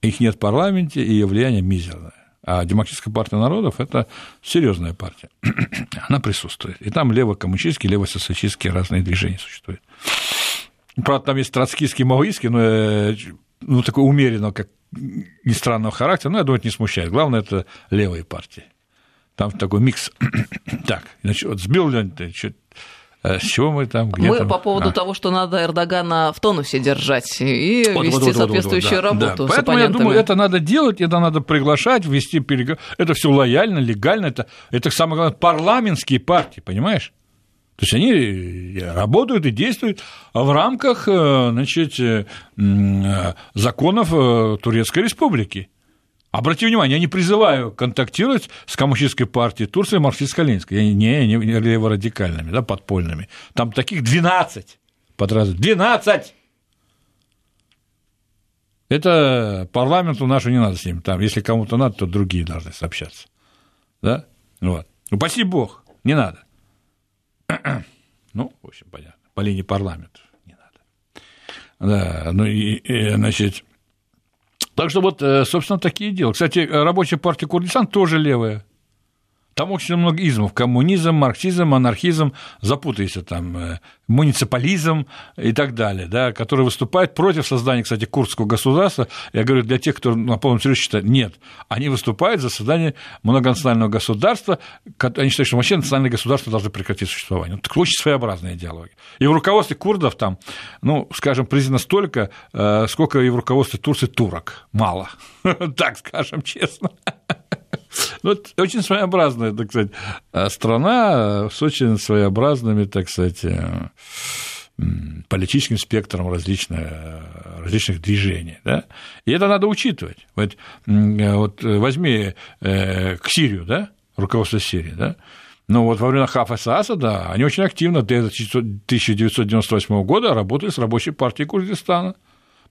Их нет в парламенте, и ее влияние мизерное. А Демократическая партия народов – это серьезная партия. Она присутствует. И там лево-коммунистические, лево-социалистические разные движения существуют. Правда, там есть троцкистский, маоистский, но э, ну, такой умеренно, как ни странного характера, но я думаю, это не смущает. Главное, это левые партии. Там такой микс. так, значит, вот сбил Леонид, что э, с чего мы там? Где мы там? по поводу а. того, что надо Эрдогана в тонусе держать и вот, вести вот, вот, соответствующую вот, вот, работу. Да. Поэтому я думаю, это надо делать, это надо приглашать, вести переговоры. Это все лояльно, легально. Это, это самое главное, парламентские партии, понимаешь? То есть они работают и действуют в рамках э, значит, э, законов э, Турецкой Республики. Обратите внимание, я не призываю контактировать с коммунистической партией Турции марксистско-ленинской, не, не, не леворадикальными, да, подпольными. Там таких 12 подразделений. 12! Это парламенту нашу не надо с ним. Там, если кому-то надо, то другие должны сообщаться. Да? Вот. Ну, спаси бог, не надо. Ну, в общем, понятно. По линии парламента не надо. Да, ну и, и значит, так что вот, э, собственно, такие дела. Кстати, рабочая партия Курдистан тоже левая. Там очень много измов. Коммунизм, марксизм, анархизм, запутайся там, э, муниципализм и так далее, да, которые выступают против создания, кстати, курдского государства. Я говорю, для тех, кто на полном серьезе считает, нет. Они выступают за создание многонационального государства. Они считают, что вообще национальные государства должны прекратить существование. Это очень своеобразная идеология. И в руководстве курдов там, ну, скажем, признано столько, э, сколько и в руководстве Турции турок. Мало. Так скажем честно. Ну, это очень своеобразная, так сказать, э, страна с очень своеобразными, так сказать, э, политическим спектром различных, э, различных движений. Да? И это надо учитывать. Вот, вот возьми к Сирию, да, руководство Сирии, да, но вот во время Хафаса Асада они очень активно до 1998 года работали с рабочей партией Курдистана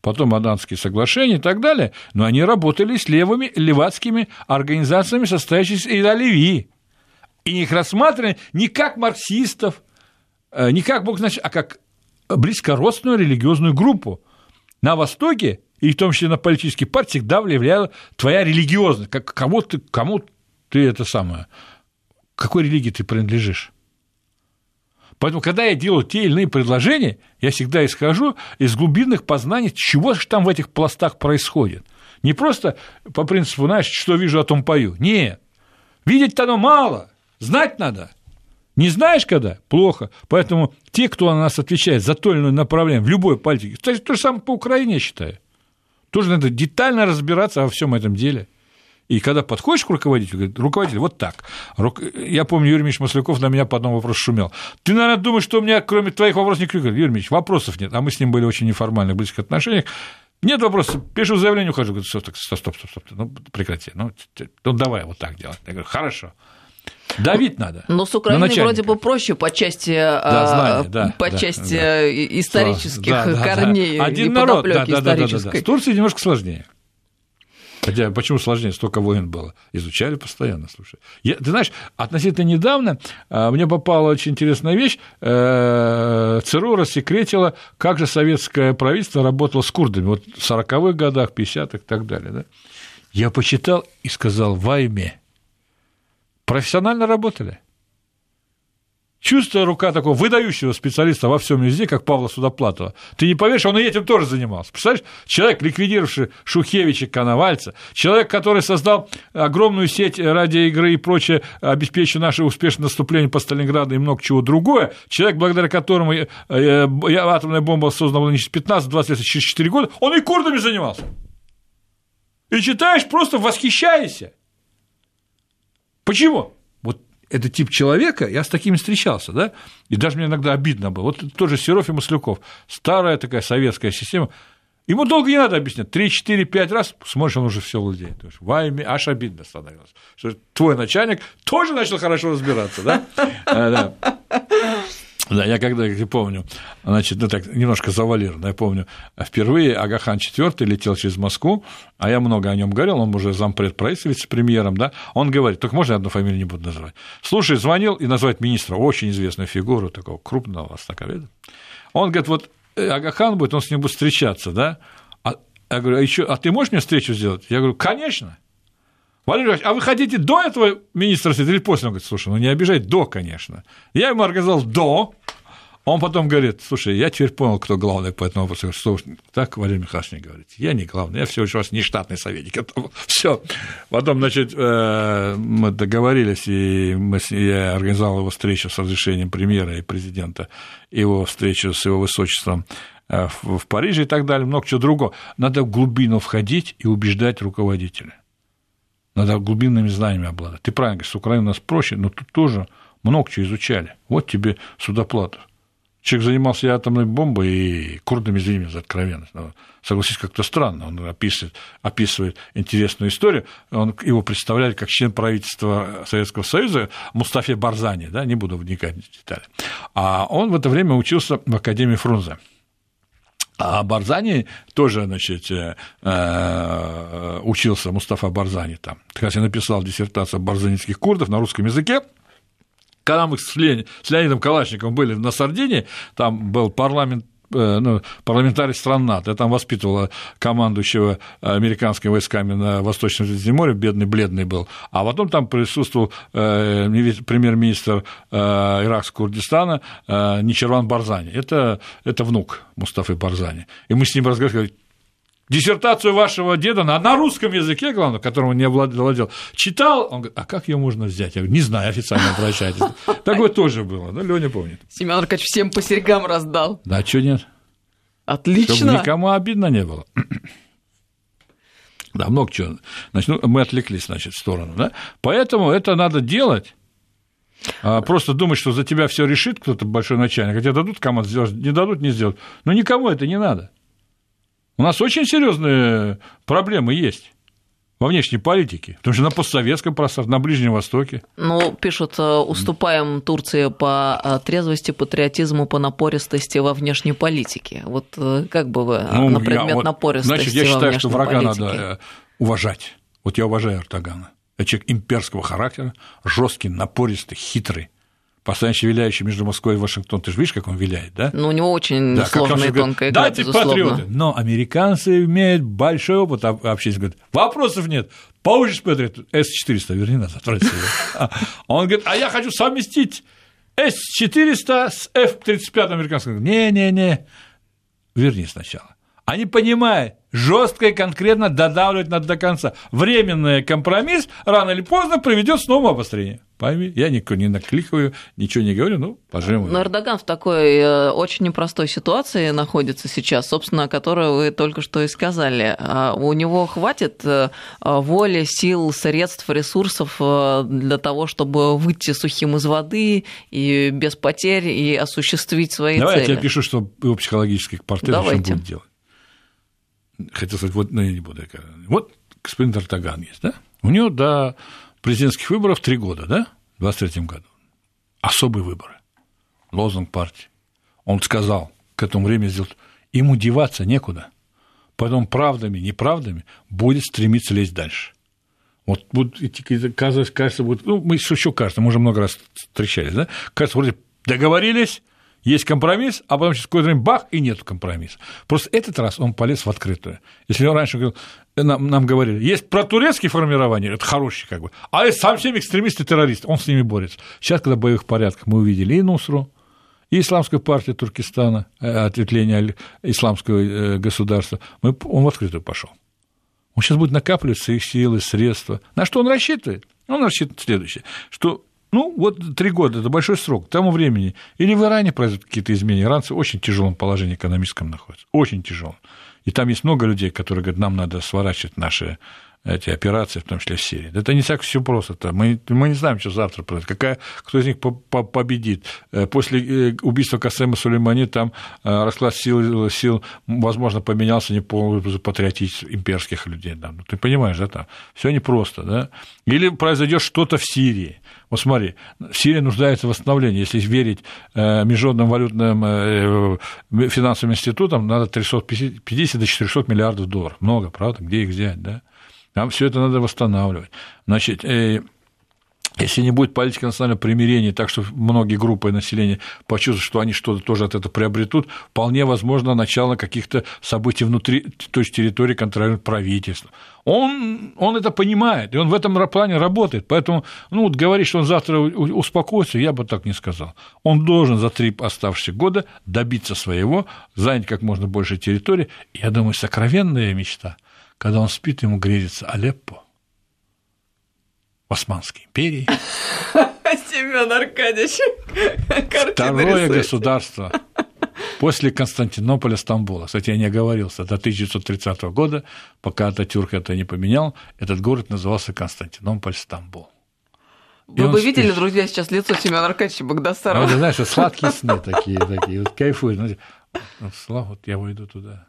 потом Аданские соглашения и так далее, но они работали с левыми левацкими организациями, состоящими из Оливии. И их рассматривали не как марксистов, э, не как Бог значит, а как близкородственную религиозную группу. На Востоке, и в том числе на политических партиях, всегда влияла твоя религиозность, как, кому, ты, кому ты это самое, какой религии ты принадлежишь. Поэтому, когда я делаю те или иные предложения, я всегда исхожу из глубинных познаний, чего же там в этих пластах происходит. Не просто по принципу, знаешь, что вижу, о том пою. Нет. Видеть-то оно мало, знать надо. Не знаешь, когда? Плохо. Поэтому те, кто на нас отвечает за то или иное направление в любой политике, кстати, то же самое по Украине, я считаю, тоже надо детально разбираться во всем этом деле. И когда подходишь к руководителю, говорит, руководитель, вот так. Я помню, Юрий Мич Масляков на меня по одному вопросу шумел. Ты, наверное, думаешь, что у меня, кроме твоих вопросов, не крик. Юрий Мич, вопросов нет. А мы с ним были очень неформальных, близких отношениях. Нет вопросов, пишу заявление, ухожу. Говорит, стоп, стоп, стоп, стоп, стоп, ну прекрати, ну, ну давай вот так делать. Я говорю, хорошо. Давить надо. Но с Украиной вроде бы проще по части, да, а, знания, да, по да, части да. исторических да, да, корней да. Один и народ, да, да, да, да, да. С Турцией немножко сложнее. Хотя почему сложнее? Столько войн было. Изучали постоянно, слушай. Я, ты знаешь, относительно недавно а, мне попала очень интересная вещь. Э, ЦРУ рассекретило, как же советское правительство работало с курдами. Вот в 40-х годах, 50-х и так далее. Да? Я почитал и сказал, вайме, профессионально работали. Чувствуя рука такого выдающего специалиста во всем везде, как Павла Судоплатова, ты не поверишь, он и этим тоже занимался. Представляешь, человек, ликвидировавший Шухевича, Коновальца, человек, который создал огромную сеть радиоигры и прочее, обеспечив наше успешное наступление по Сталинграду и много чего другое, человек, благодаря которому э, э, атомная бомба создана не через 15-20 лет, а через 4 года, он и курдами занимался. И читаешь, просто восхищаешься. Почему? Это тип человека, я с такими встречался, да, и даже мне иногда обидно было. Вот тоже Серов и Масляков, старая такая советская система, Ему долго не надо объяснять. Три, четыре, пять раз смотришь, он уже все владеет. Вайме аж обидно становилось. Что твой начальник тоже начал хорошо разбираться, да? Да, я когда я помню, значит, ну так немножко завалировано, я помню, впервые Агахан IV летел через Москву, а я много о нем говорил, он уже зампред правительства, вице-премьером, да, он говорит, только можно я одну фамилию не буду называть. Слушай, звонил и назвать министра, очень известную фигуру, такого крупного востоковеда. Он говорит, вот э, Агахан будет, он с ним будет встречаться, да, а, я говорю, а, еще, а ты можешь мне встречу сделать? Я говорю, конечно. Владимир Ильич, а вы хотите до этого министра или после? Он говорит, слушай, ну не обижай, до, конечно. Я ему организовал до, он потом говорит, слушай, я теперь понял, кто главный по этому вопросу. Что так Валерий Михайлович не говорит. Я не главный, я всего лишь у вас не штатный советник. Все. Потом, значит, э, мы договорились, и мы, я организовал его встречу с разрешением премьера и президента, его встречу с его высочеством э, в Париже и так далее, много чего другого. Надо в глубину входить и убеждать руководителя. Надо глубинными знаниями обладать. Ты правильно говоришь, с у нас проще, но тут тоже много чего изучали. Вот тебе Судоплатов. Человек занимался атомной бомбой и курдами, извини за откровенность. Но, согласись, как-то странно. Он описывает, описывает интересную историю. Он, его представляли как член правительства Советского Союза Мустафе Барзани, да, не буду вникать в детали. А он в это время учился в Академии Фрунзе. А Барзани тоже, значит, э, э, учился, Мустафа Барзани там. Хотя написал диссертацию барзанинских курдов на русском языке, когда мы с, Леонидом, Калашниковым были на Сардинии, там был парламент ну, парламентарий стран НАТО. Я там воспитывала командующего американскими войсками на Восточном Средиземноморье, бедный, бледный был. А потом там присутствовал э, премьер-министр э, Иракского Курдистана Ничерван Барзани. Это, это внук Мустафы Барзани. И мы с ним разговаривали, диссертацию вашего деда на, на русском языке, главное, которым он не владел, читал, он говорит, а как ее можно взять? Я говорю, не знаю, официально обращайтесь. Такое тоже было, ну, Леня помнит. Семен Аркадьевич всем по серьгам раздал. Да, что нет? Отлично. Чтобы никому обидно не было. Да, много чего. Значит, ну, мы отвлеклись, значит, в сторону, да? Поэтому это надо делать, а просто думать, что за тебя все решит кто-то большой начальник, хотя дадут команду сделать, не дадут, не сделать. Но никому это не надо. У нас очень серьезные проблемы есть во внешней политике, потому что на постсоветском пространстве, на Ближнем Востоке. Ну, пишут, э, уступаем Турции по э, трезвости, патриотизму, по напористости во внешней политике. Вот э, как бы вы ну, на предмет я, вот, напористости Значит, я считаю, что врага политике. надо уважать. Вот я уважаю Эрдогана. Это человек имперского характера, жесткий, напористый, хитрый постоянно виляющий между Москвой и Вашингтоном. Ты же видишь, как он виляет, да? Ну, у него очень да, сложная и тонкая игра, Дайте патриоты. Но американцы имеют большой опыт общения. Говорят, вопросов нет. Получишь Патриот, С-400, верни назад Россию. Он говорит, а я хочу совместить С-400 с F-35 американским. Не-не-не, верни сначала. Они понимают, жестко и конкретно додавливать надо до конца. Временный компромисс рано или поздно приведет снова обострение. Пойми, я никого не накликаю, ничего не говорю, ну, пожалуй. Но Эрдоган в такой э, очень непростой ситуации находится сейчас, собственно, которую вы только что и сказали. А у него хватит э, воли, сил, средств, ресурсов э, для того, чтобы выйти сухим из воды и без потерь и осуществить свои Давай цели. Давай я тебе пишу, что его психологических портрет что будет делать хотел сказать, вот, ну, я не буду. Вот господин Эрдоган есть, да? У него до президентских выборов три года, да? В 23 году. Особые выборы. Лозунг партии. Он сказал, к этому времени сделал, ему деваться некуда. Потом правдами, неправдами будет стремиться лезть дальше. Вот будут кажется, кажется, будет, ну, мы еще кажется, мы уже много раз встречались, да? Кажется, вроде договорились, есть компромисс, а потом через какое-то время бах, и нет компромисса. Просто этот раз он полез в открытую. Если он раньше говорил, нам, нам говорили, есть протурецкие формирования, это хорошие как бы, а есть совсем экстремисты-террористы, он с ними борется. Сейчас, когда в боевых порядках мы увидели и Нусру, и Исламскую партию Туркестана, э, ответвление исламского э, государства, мы, он в открытую пошел. Он сейчас будет накапливать свои силы, средства. На что он рассчитывает? Он рассчитывает следующее, что ну, вот три года – это большой срок. К тому времени или в Иране произойдут какие-то изменения. Иранцы в очень тяжелом положении экономическом находятся. Очень тяжелом. И там есть много людей, которые говорят, нам надо сворачивать наши эти операции, в том числе в Сирии. Это не так все просто. -то. Мы, мы не знаем, что завтра произойдет, какая, кто из них победит. Э, после э, убийства Касема Сулеймани там э, расклад сил, сил возможно, поменялся не по патриотических имперских людей. Да. Ну, ты понимаешь, да, там все непросто. Да? Или произойдет что-то в Сирии. Вот смотри, Сирия нуждается в восстановлении. Если верить международным валютным финансовым институтам, надо 350 до 400 миллиардов долларов. Много, правда? Где их взять, да? Там все это надо восстанавливать. Значит, э, если не будет политики национального примирения, так что многие группы населения почувствуют, что они что-то тоже от этого приобретут, вполне возможно начало каких-то событий внутри той же территории контролирует правительство. Он, он это понимает, и он в этом плане работает. Поэтому, ну, вот говорить, что он завтра успокоится, я бы так не сказал. Он должен за три оставшихся года добиться своего, занять как можно больше территории. Я думаю, сокровенная мечта – когда он спит, ему грезится Алеппо в Османской империи. Семен Аркадьевич, Второе государство после Константинополя, Стамбула. Кстати, я не оговорился, до 1930 года, пока Ататюрк это не поменял, этот город назывался Константинополь, Стамбул. Вы бы видели, спит. друзья, сейчас лицо Семена Аркадьевича Богдасарова. Ну, знаешь, сладкие сны такие, такие, вот кайфуют. Слава, вот я выйду туда,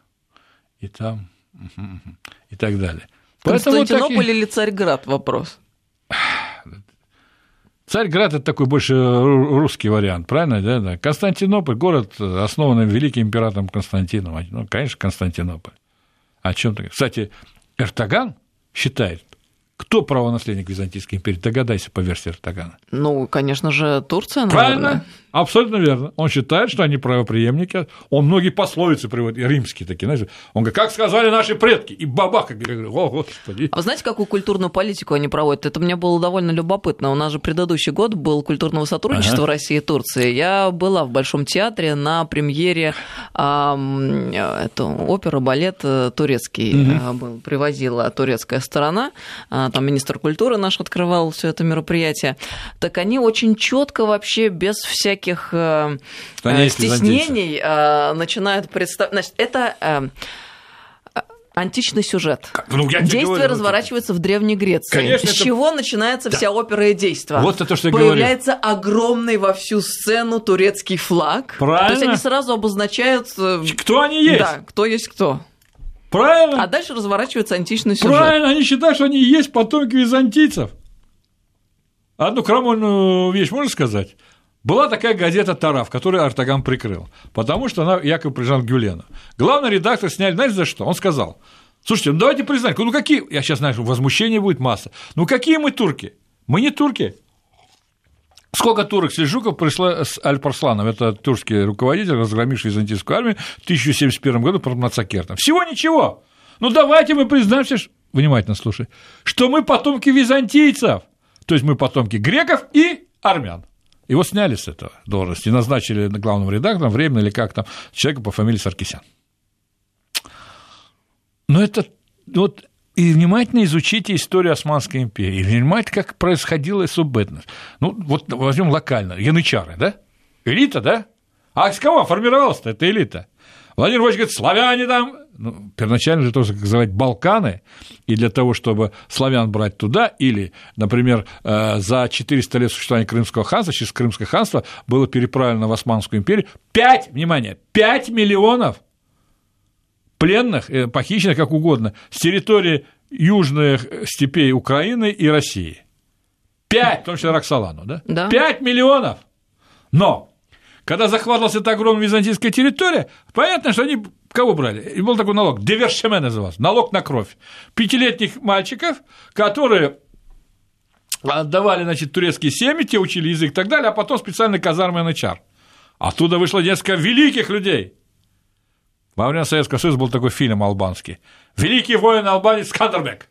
и там и так далее. Константинополь Поэтому, или Царьград вопрос? Царьград – это такой больше русский вариант, правильно? Да, да. Константинополь – город, основанный великим императором Константином. Ну, конечно, Константинополь. О чем то Кстати, Эртоган считает, кто правонаследник Византийской империи? Догадайся по версии Эрдогана. Ну, конечно же, Турция, наверное. Правильно, абсолютно верно. Он считает, что они правоприемники. Он многие пословицы приводит, римские такие, знаешь. Он говорит, как сказали наши предки, и бабах, как говорю, о, господи. А вы знаете, какую культурную политику они проводят? Это мне было довольно любопытно. У нас же предыдущий год был культурного сотрудничества ага. России и Турции. Я была в Большом театре на премьере э, это, опера, балет э, турецкий. Угу. Привозила турецкая сторона там министр культуры наш открывал все это мероприятие, так они очень четко вообще без всяких э, э стеснений э, начинают представлять. Значит, это э, античный сюжет. Ну, Действие говорю, разворачивается в Древней Греции. Конечно, С это... чего начинается да. вся опера и действо? Вот это то, что я Появляется говорю. огромный во всю сцену турецкий флаг. Правильно. То есть они сразу обозначают... Кто они есть? Да, кто есть кто. Правильно? А дальше разворачивается античный сюжет. Правильно, они считают, что они и есть потомки византийцев. Одну крамольную вещь можно сказать? Была такая газета «Тараф», которую Артаган прикрыл, потому что она якобы приезжала к Гюлену. Главный редактор сняли, знаешь, за что? Он сказал, слушайте, ну давайте признаем, ну какие, я сейчас знаю, возмущение будет масса, ну какие мы турки? Мы не турки, Сколько турок Сельджуков пришло с Аль-Парсланом, это турский руководитель, разгромивший византийскую армию в 1071 году под Мацакертом. Всего ничего. Ну давайте мы признаемся, что... внимательно слушай, что мы потомки византийцев, то есть мы потомки греков и армян. Его сняли с этого должности назначили главным редактором временно или как там человека по фамилии Саркисян. Но это вот и внимательно изучите историю Османской империи, и внимательно, как происходило субэтность. Ну, вот возьмем локально, янычары, да? Элита, да? А с кого формировалась-то эта элита? Владимир Владимирович говорит, славяне там, ну, первоначально для того, чтобы называть Балканы, и для того, чтобы славян брать туда, или, например, э, за 400 лет существования Крымского ханства, через Крымское ханство было переправлено в Османскую империю 5, внимание, 5 миллионов пленных, э, похищенных, как угодно, с территории южных степей Украины и России. Пять, в том числе Роксолану, да? Да. Пять миллионов. Но когда захватывалась эта огромная византийская территория, понятно, что они кого брали? И был такой налог, девершеме назывался, налог на кровь. Пятилетних мальчиков, которые отдавали, значит, турецкие семьи, те учили язык и так далее, а потом специальный казармы НЧР. Оттуда вышло несколько великих людей. Во время Советского Союза был такой фильм албанский. «Великий воин Албании Скандербек».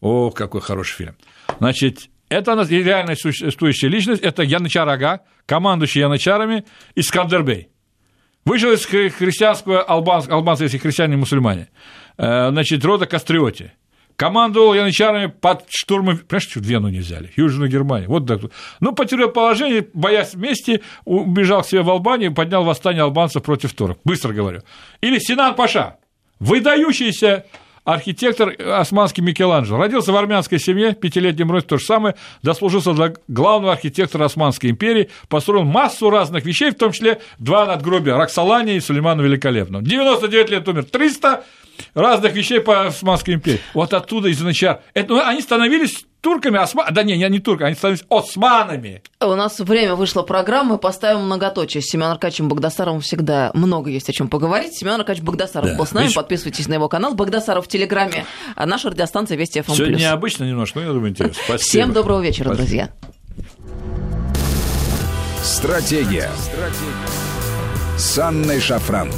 О, какой хороший фильм. Значит, это реально существующая личность, это Янычар Ага, командующий янычарами Искандербей. Вышел из христианского албанского, албанцы, если христиане и мусульмане, э, значит, рода Кастриоти. Командовал янычарами под штурмом, понимаешь, что Вену не взяли, Южную Германию, вот так. Ну, потерял положение, боясь вместе, убежал к себе в Албанию, поднял восстание албанцев против турок, быстро говорю. Или Синан Паша, выдающийся архитектор османский Микеланджело. Родился в армянской семье, пятилетнем росте то же самое, дослужился до главного архитектора Османской империи, построил массу разных вещей, в том числе два надгробия Роксолане и Сулейману Великолепному. 99 лет умер, 300 разных вещей по Османской империи. Вот оттуда из начала. Это, ну, они становились турками, осма... да не, не турками, они становились османами. У нас время вышло программы, поставим многоточие. С Семеном Аркадьевичем Богдасаровым всегда много есть о чем поговорить. Семен Аркадьевич Богдасаров да. был с нами, Видишь? подписывайтесь на его канал. Богдасаров в Телеграме, а наша радиостанция Вести ФМ+. Сегодня необычно немножко, но я думаю, интересно. Спасибо. Всем доброго вечера, Спасибо. друзья. Стратегия. Стратегия. С Анной Шафран.